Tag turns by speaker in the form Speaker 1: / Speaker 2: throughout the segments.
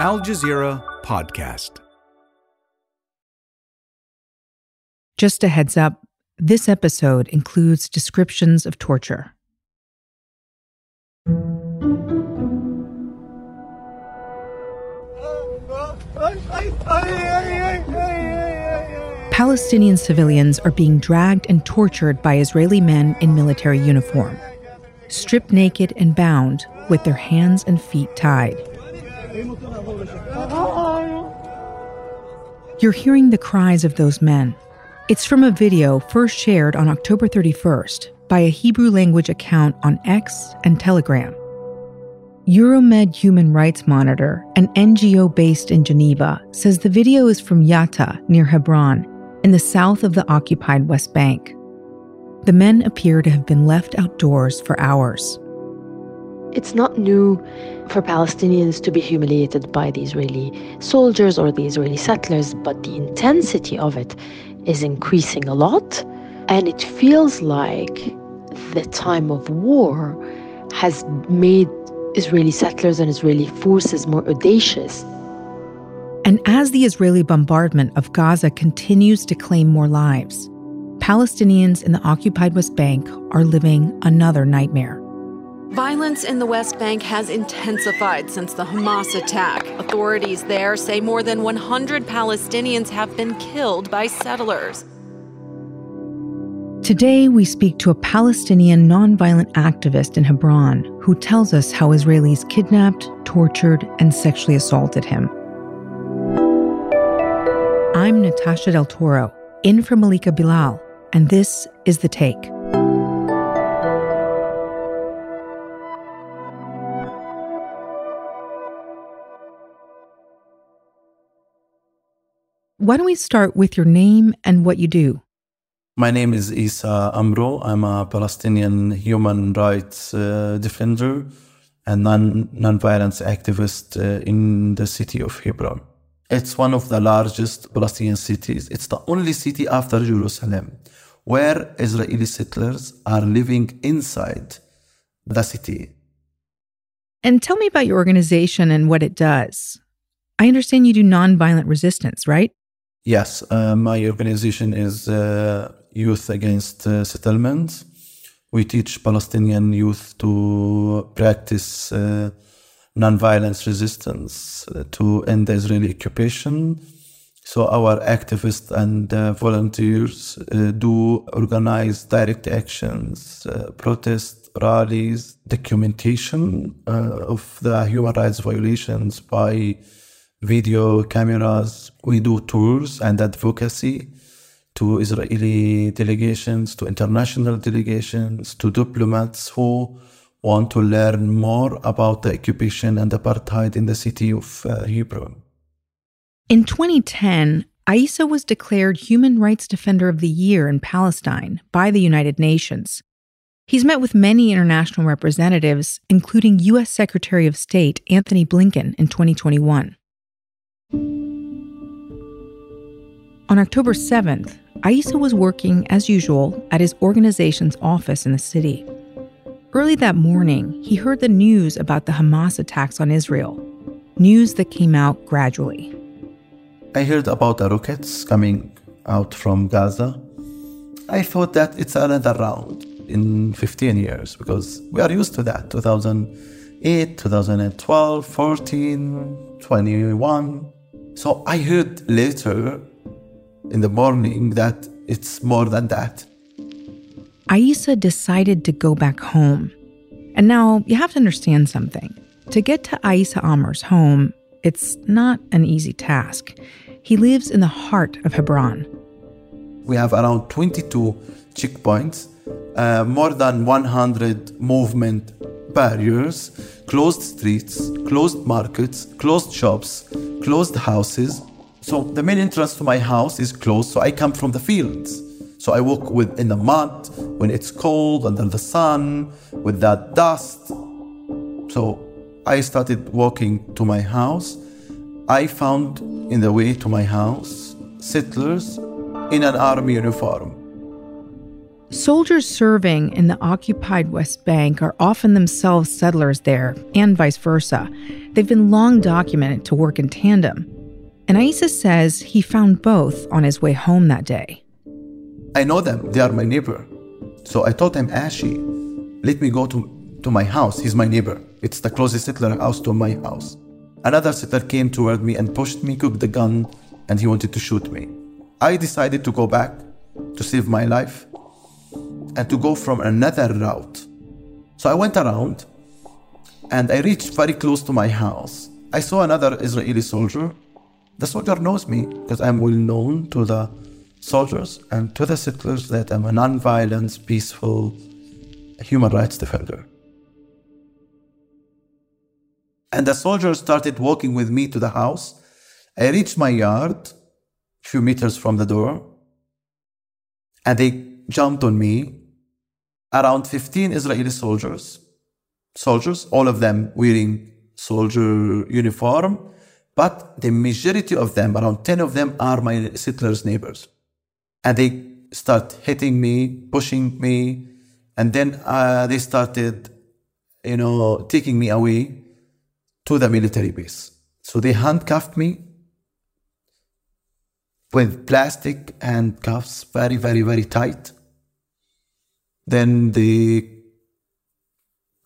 Speaker 1: Al Jazeera Podcast.
Speaker 2: Just a heads up this episode includes descriptions of torture. Palestinian civilians are being dragged and tortured by Israeli men in military uniform, stripped naked and bound with their hands and feet tied. You're hearing the cries of those men. It's from a video first shared on October 31st by a Hebrew language account on X and Telegram. Euromed Human Rights Monitor, an NGO based in Geneva, says the video is from Yatta near Hebron, in the south of the occupied West Bank. The men appear to have been left outdoors for hours.
Speaker 3: It's not new for Palestinians to be humiliated by the Israeli soldiers or the Israeli settlers, but the intensity of it is increasing a lot. And it feels like the time of war has made Israeli settlers and Israeli forces more audacious.
Speaker 2: And as the Israeli bombardment of Gaza continues to claim more lives, Palestinians in the occupied West Bank are living another nightmare.
Speaker 4: Violence in the West Bank has intensified since the Hamas attack. Authorities there say more than 100 Palestinians have been killed by settlers.
Speaker 2: Today, we speak to a Palestinian nonviolent activist in Hebron who tells us how Israelis kidnapped, tortured, and sexually assaulted him. I'm Natasha Del Toro, in for Malika Bilal, and this is The Take. Why don't we start with your name and what you do?
Speaker 5: My name is Issa Amro. I'm a Palestinian human rights uh, defender and non nonviolence activist uh, in the city of Hebron. It's one of the largest Palestinian cities. It's the only city after Jerusalem where Israeli settlers are living inside the city.
Speaker 2: And tell me about your organization and what it does. I understand you do nonviolent resistance, right?
Speaker 5: Yes, uh, my organization is uh, Youth Against uh, Settlements. We teach Palestinian youth to practice uh, nonviolence resistance uh, to end the Israeli occupation. So our activists and uh, volunteers do organize direct actions, protest rallies, documentation of the human rights violations by video cameras. We do tours and advocacy to Israeli delegations, to international delegations, to diplomats who want to learn more about the occupation and apartheid in the city of uh, Hebron.
Speaker 2: In 2010, Issa was declared Human Rights Defender of the Year in Palestine by the United Nations. He's met with many international representatives, including U.S. Secretary of State Antony Blinken in 2021. On October 7th, Issa was working, as usual, at his organization's office in the city. Early that morning, he heard the news about the Hamas attacks on Israel, news that came out gradually.
Speaker 5: I heard about the rockets coming out from Gaza. I thought that it's another round in 15 years because we are used to that 2008, 2012, 14, 21. So I heard later in the morning that it's more than that.
Speaker 2: Issa decided to go back home. And now you have to understand something. To get to Issa Amro's home, it's not an easy task. He lives in the heart of Hebron.
Speaker 5: We have around 22 checkpoints, uh, more than 100 movement barriers, closed streets, closed markets, closed shops, closed houses. So the main entrance to my house is closed, so I come from the fields. So I walk with in the mud when it's cold under the sun with that dust. So I started walking to my house. I found in the way to my house settlers in an army uniform.
Speaker 2: Soldiers serving in the occupied West Bank are often themselves settlers there, and vice versa. They've been long documented to work in tandem. And Issa says he found both on his way home that day.
Speaker 5: I know them, they are my neighbor. So I told him, Ashi, let me go to, to my house. He's my neighbor. It's the closest settler house to my house. Another settler came toward me and pushed me, took the gun, and he wanted to shoot me. I decided to go back to save my life and to go from another route. So I went around and I reached very close to my house. I saw another Israeli soldier. The soldier knows me because I'm well known to the soldiers and to the settlers that I'm a non-violent, peaceful human rights defender. And the soldier started walking with me to the house. I reached my yard, a few meters from the door, and they jumped on me. Around 15 Israeli soldiers, soldiers, all of them wearing soldier uniform, but the majority of them, around 10 of them, are my settlers' neighbors. And they start hitting me, pushing me, and then uh, they started, you know, taking me away to the military base. So they handcuffed me with plastic handcuffs, very, very, very tight. Then they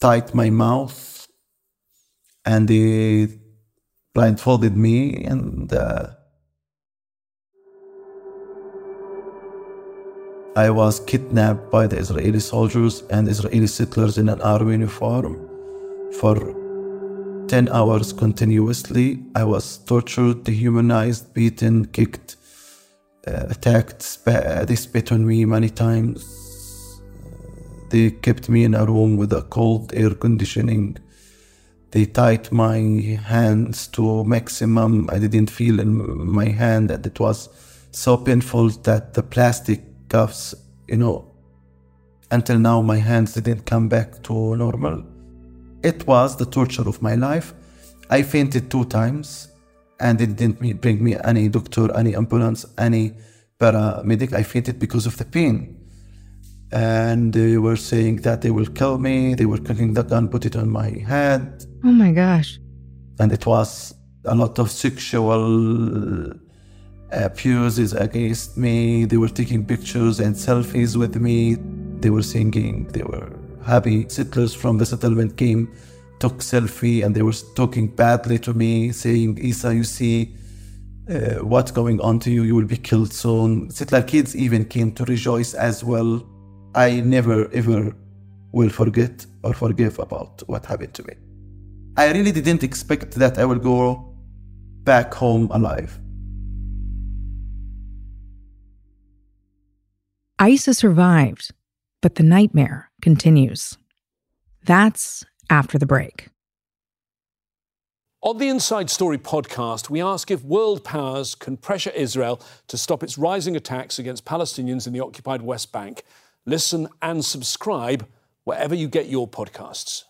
Speaker 5: tied my mouth and they blindfolded me and uh, I was kidnapped by the Israeli soldiers and Israeli settlers in an army uniform for 10 hours continuously. I was tortured, dehumanized, beaten, kicked, uh, attacked. Sp- they spit on me many times. They kept me in a room with a cold air conditioning. They tied my hands to maximum. I didn't feel in my hand, that it was so painful that the plastic cuffs, you know, until now my hands didn't come back to normal. It was the torture of my life. I fainted two times, and it didn't bring me any doctor, any ambulance, any paramedic. I fainted because of the pain and they were saying that they will kill me. They were cooking the gun, put it on my head.
Speaker 2: Oh my gosh.
Speaker 5: And it was a lot of sexual abuses against me. They were taking pictures and selfies with me. They were singing. They were happy. Settlers from the settlement came, took selfie, and they were talking badly to me, saying, Issa, you see, uh, what's going on to you? You will be killed soon. Settler kids even came to rejoice as well. I never ever will forget or forgive about what happened to me. I really didn't expect that I will go back home alive.
Speaker 2: Issa survived, but the nightmare continues. That's after the break.
Speaker 6: On the Inside Story podcast, we ask if world powers can pressure Israel to stop its rising attacks against Palestinians in the occupied West Bank Listen and subscribe wherever you get your podcasts.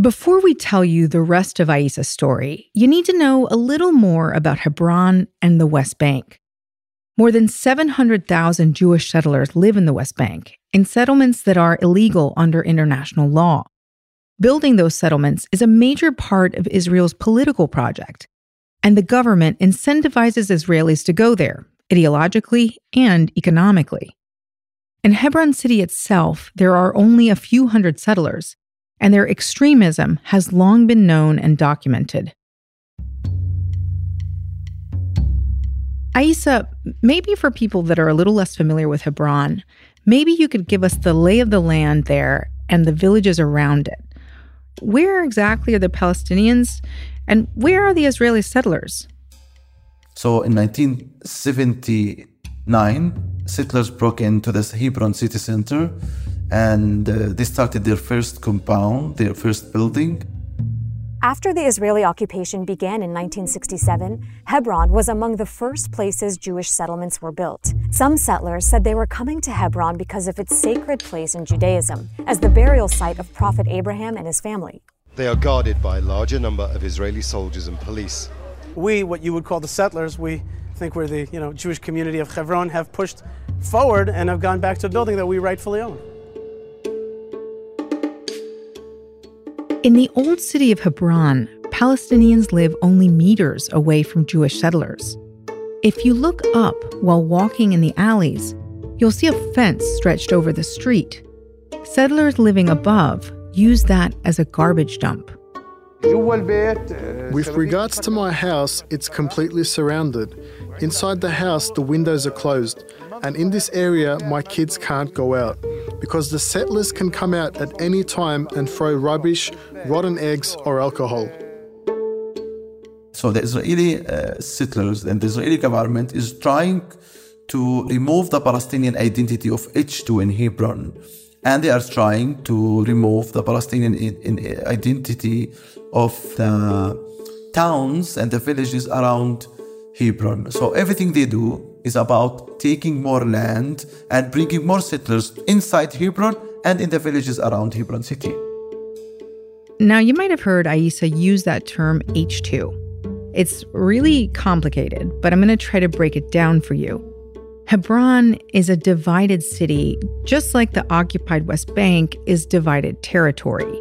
Speaker 2: Before we tell you the rest of Issa's story, you need to know a little more about Hebron and the West Bank. More than 700,000 Jewish settlers live in the West Bank, in settlements that are illegal under international law. Building those settlements is a major part of Israel's political project and the government incentivizes Israelis to go there, ideologically and economically. In Hebron city itself, there are only a few hundred settlers, and their extremism has long been known and documented. Issa, maybe for people that are a little less familiar with Hebron, maybe you could give us the lay of the land there and the villages around it. Where exactly are the Palestinians and where are the Israeli settlers?
Speaker 5: So in 1979, settlers broke into the Hebron city center and uh, they started their first compound, their first building.
Speaker 7: After the Israeli occupation began in 1967, Hebron was among the first places Jewish settlements were built. Some settlers said they were coming to Hebron because of its sacred place in Judaism, as the burial site of Prophet Abraham and his family.
Speaker 8: They are guarded by a larger number of Israeli soldiers and police. we, what you would call the settlers, we think we're the you know Jewish community of Hebron, have pushed forward and have gone back to a building that we rightfully own.
Speaker 2: In the old city of Hebron, Palestinians live only meters away from Jewish settlers. If you look up while walking in the alleys, you'll see a fence stretched over the street. Settlers living above use that as a garbage dump.
Speaker 9: With regards to my house, it's completely surrounded. Inside the house, the windows are closed, and in this area, my kids can't go out because the settlers can come out at any time and throw rubbish, rotten eggs, or alcohol.
Speaker 5: So the Israeli uh, settlers and the Israeli government is trying to remove the Palestinian identity of H2 in Hebron. And they are trying to remove the Palestinian in, in identity of the towns and the villages around Hebron. So everything they do is about taking more land and bringing more settlers inside Hebron and in the villages around Hebron city.
Speaker 2: Now, you might have heard Issa use that term H2. It's really complicated, but I'm going to try to break it down for you. Hebron is a divided city, just like the occupied West Bank is divided territory.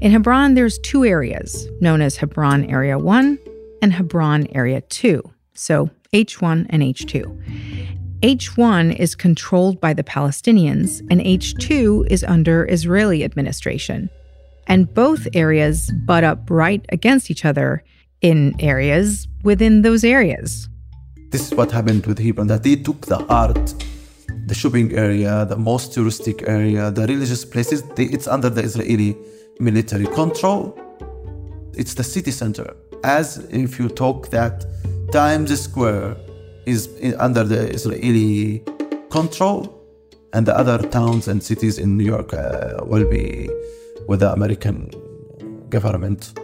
Speaker 2: In Hebron, there's two areas known as Hebron Area 1 and Hebron Area 2, so H1 and H2. H1 is controlled by the Palestinians, and H2 is under Israeli administration. And both areas butt up right against each other in areas within those areas.
Speaker 5: This is what happened with Hebron, that they took the art, the shopping area, the most touristic area, the religious places, they, it's under the Israeli military control. It's the city center. As if you talk that Times Square is under the Israeli control, and the other towns and cities in New York uh, will be with the American government.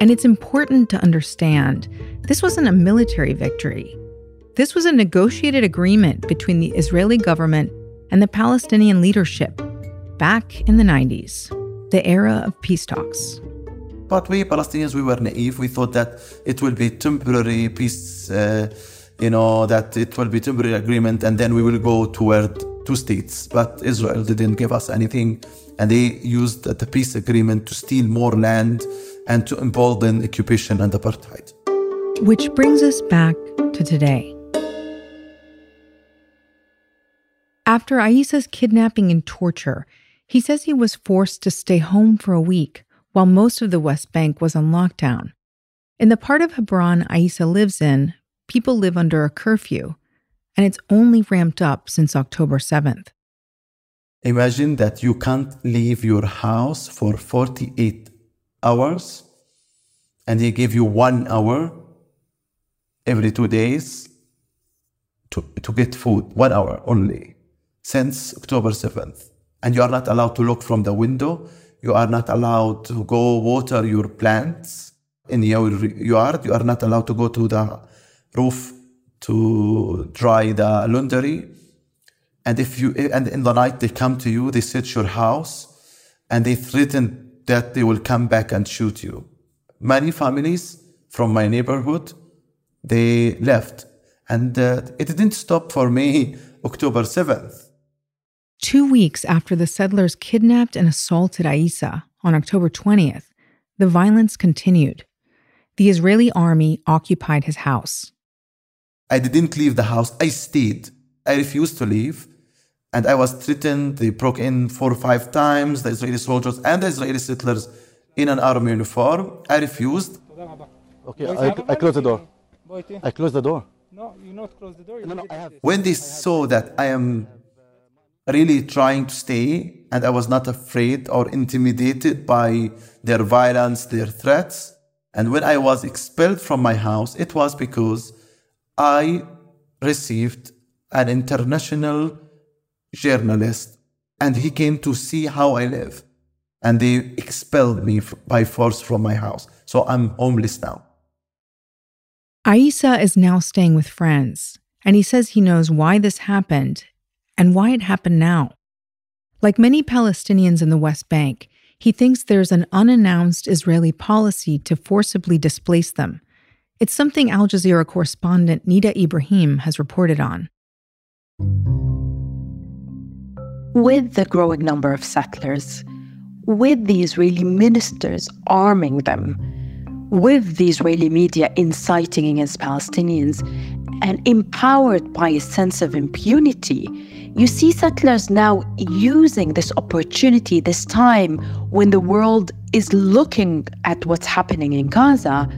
Speaker 2: And it's important to understand this wasn't a military victory. This was a negotiated agreement between the Israeli government and the Palestinian leadership back in the 90s, the era of peace talks.
Speaker 5: But we Palestinians, we were naive. We thought that it will be temporary peace, uh, you know, that it will be temporary agreement, and then we will go toward two states. But Israel didn't give us anything, and they used the peace agreement to steal more land and to embolden occupation and apartheid.
Speaker 2: Which brings us back to today. After Issa's kidnapping and torture, he says he was forced to stay home for a week while most of the West Bank was on lockdown. In the part of Hebron Issa lives in, people live under a curfew, and it's only ramped up since October 7th.
Speaker 5: Imagine that you can't leave your house for 48 hours and they give you one hour every two days to, to get food, one hour only, since October 7th. And you are not allowed to look from the window. You are not allowed to go water your plants in your yard. You are not allowed to go to the roof to dry the laundry. And if you and in the night they come to you, they search your house, and they threaten that they will come back and shoot you. Many families from my neighborhood they left, and uh, it didn't stop for me October seventh.
Speaker 2: Two weeks after the settlers kidnapped and assaulted Issa on October 20th, the violence continued. The Israeli army occupied his house.
Speaker 5: I didn't leave the house, I stayed. I refused to leave. And I was threatened. They broke in four or five times, the Israeli soldiers and the Israeli settlers in an army uniform. I refused.
Speaker 10: Okay, I, I close the door. I closed the door.
Speaker 11: No, you not close the door.
Speaker 10: No, no, I have.
Speaker 5: When they saw that I am really trying to stay and I was not afraid or intimidated by their violence, their threats, and when I was expelled from my house, it was because I received an international journalist and he came to see how I live. And they expelled me by force from my house. So I'm homeless now.
Speaker 2: Issa is now staying with friends, and he says he knows why this happened and why it happened now. Like many Palestinians in the West Bank, He thinks there's an unannounced Israeli policy to forcibly displace them. It's something Al Jazeera correspondent Nida Ibrahim has reported on.
Speaker 11: With the growing number of settlers, with the Israeli ministers arming them, with the Israeli media inciting against Palestinians, and empowered by a sense of impunity, you see settlers now using this opportunity, this time when the world is looking at what's happening in Gaza,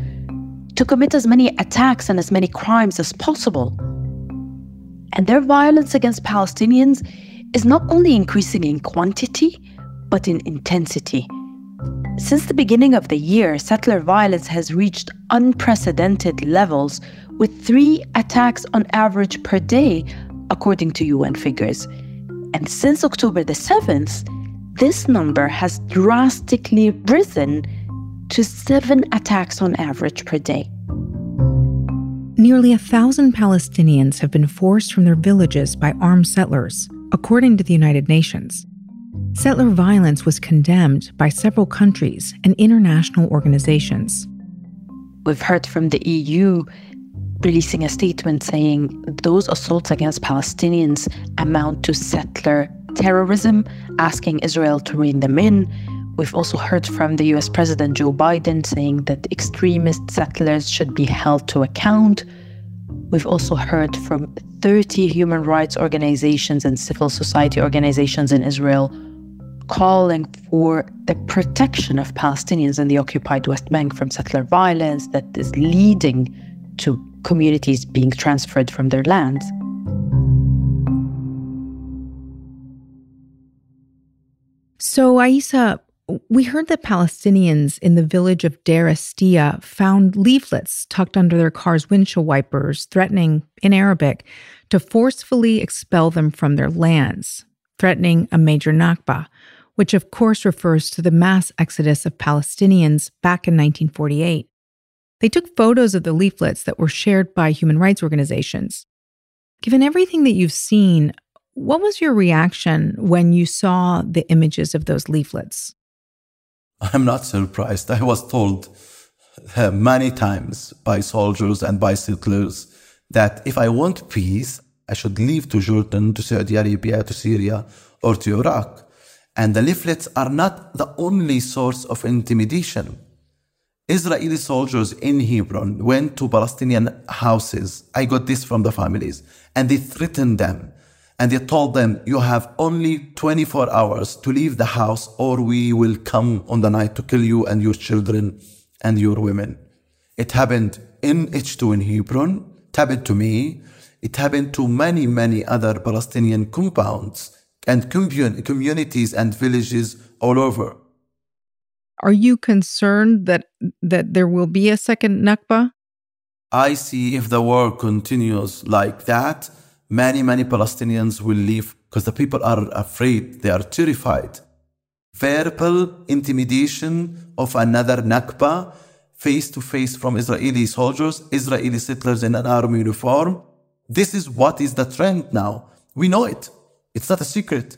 Speaker 11: to commit as many attacks and as many crimes as possible. And their violence against Palestinians is not only increasing in quantity, but in intensity. Since the beginning of the year, settler violence has reached unprecedented levels with three attacks on average per day, according to UN figures. And since October the 7th, this number has drastically risen to seven attacks on average per day.
Speaker 2: Nearly a thousand Palestinians have been forced from their villages by armed settlers, according to the United Nations. Settler violence was condemned by several countries and international organizations.
Speaker 11: We've heard from the EU releasing a statement saying those assaults against Palestinians amount to settler terrorism, asking Israel to rein them in. We've also heard from the US President Joe Biden saying that extremist settlers should be held to account. We've also heard from 30 human rights organizations and civil society organizations in Israel calling for the protection of Palestinians in the occupied West Bank from settler violence that is leading to communities being transferred from their lands.
Speaker 2: So, Issa, we heard that Palestinians in the village of Deir Estia found leaflets tucked under their car's windshield wipers, threatening, in Arabic, to forcefully expel them from their lands, threatening a major Nakba, which of course refers to the mass exodus of Palestinians back in 1948. They took photos of the leaflets that were shared by human rights organizations. Given everything that you've seen, what was your reaction when you saw the images of those leaflets?
Speaker 5: I'm not surprised. I was told uh, many times by soldiers and by settlers that if I want peace, I should leave to Jordan, to Saudi Arabia, to Syria, or to Iraq. And the leaflets are not the only source of intimidation. Israeli soldiers in Hebron went to Palestinian houses. I got this from the families, and they threatened them. And they told them, You have only 24 hours to leave the house, or we will come on the night to kill you and your children and your women. It happened in H2 in Hebron, it happened to me, it happened to many, many other Palestinian compounds and communities and villages all over.
Speaker 2: Are you concerned that that there will be a second Nakba?
Speaker 5: I see if the war continues like that, many many Palestinians will leave because the people are afraid, they are terrified. Verbal intimidation of another Nakba face to face from Israeli soldiers, Israeli settlers in an army uniform. This is what is the trend now. We know it. It's not a secret.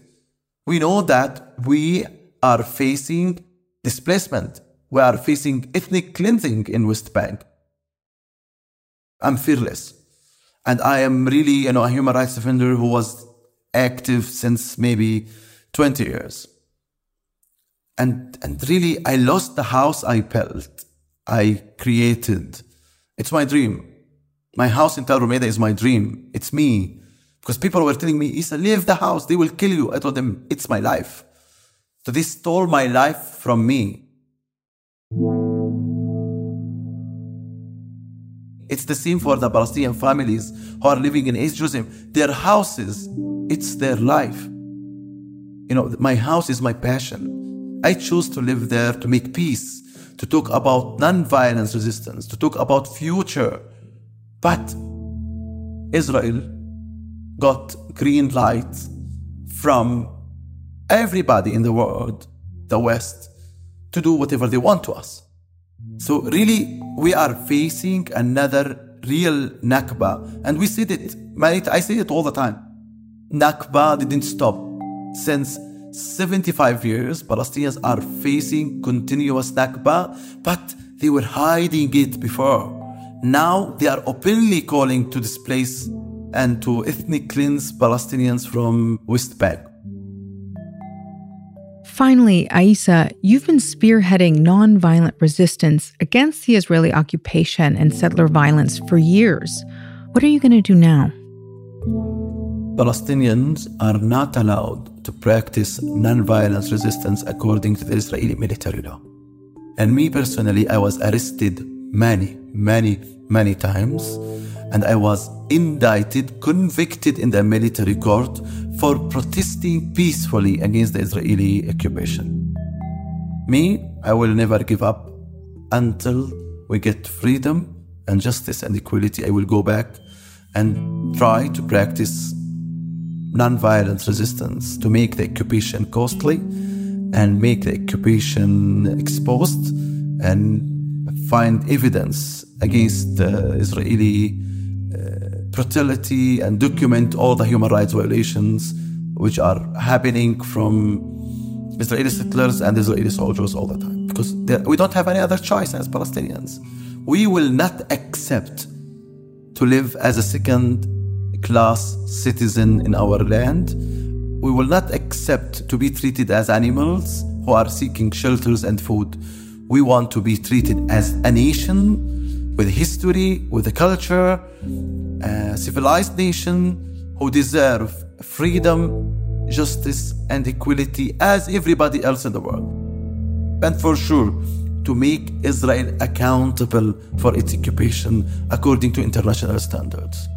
Speaker 5: We know that we are facing displacement. We are facing ethnic cleansing in West Bank. I'm fearless. And I am really, you know, a human rights defender who was active since maybe 20 years. And, and really, I lost the house I built, I created. It's my dream. My house in Tal Rumeida is my dream. It's me. Because people were telling me, Issa, leave the house, they will kill you. I told them, it's my life. So they stole my life from me. It's the same for the Palestinian families who are living in East Jerusalem. Their houses, it's their life. You know, my house is my passion. I choose to live there to make peace, to talk about non-violence resistance, to talk about future. But Israel got green light from everybody in the world, the West, to do whatever they want to us. So really, we are facing another real Nakba, and we see it. I say it all the time. Nakba didn't stop since 75 years, Palestinians are facing continuous Nakba, but they were hiding it before. Now they are openly calling to displace and to ethnic cleanse Palestinians from West Bank.
Speaker 2: Finally, Issa, you've been spearheading nonviolent resistance against the Israeli occupation and settler violence for years. What are you going to do now?
Speaker 5: Palestinians are not allowed to practice nonviolent resistance according to the Israeli military law. And me personally, I was arrested many, many, many times, and I was indicted, convicted in the military court for protesting peacefully against the Israeli occupation. Me, I will never give up until we get freedom and justice and equality. I will go back and try to practice nonviolent resistance to make the occupation costly and make the occupation exposed and find evidence against the Israeli uh, brutality and document all the human rights violations which are happening from Israeli settlers and Israeli soldiers all the time. Because we don't have any other choice as Palestinians. We will not accept to live as a second class citizen in our land. We will not accept to be treated as animals who are seeking shelters and food. We want to be treated as a nation with history, with a culture, a civilized nation who deserve freedom, justice, and equality as everybody else in the world. And for sure, to make Israel accountable for its occupation according to international standards.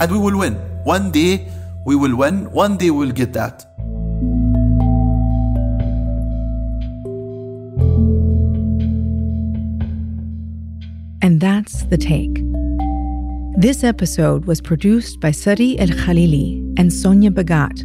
Speaker 5: And we will win. One day we will win. One day we'll get that.
Speaker 2: That's the take. This episode was produced by Sari El Khalili and Sonia Bhagat,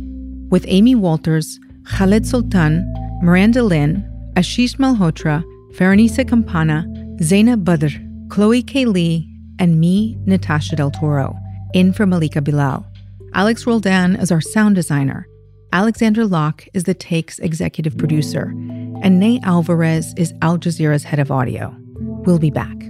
Speaker 2: with Amy Walters, Khaled Sultan, Miranda Lin, Ashish Malhotra, Fahrinisa Campana, Zainab Badr, Chloe K. Lee, and me, Natasha Del Toro, in for Malika Bilal. Alex Roldan is our sound designer. Alexandra Locke is the Take's executive producer. And Ney Alvarez is Al Jazeera's head of audio. We'll be back.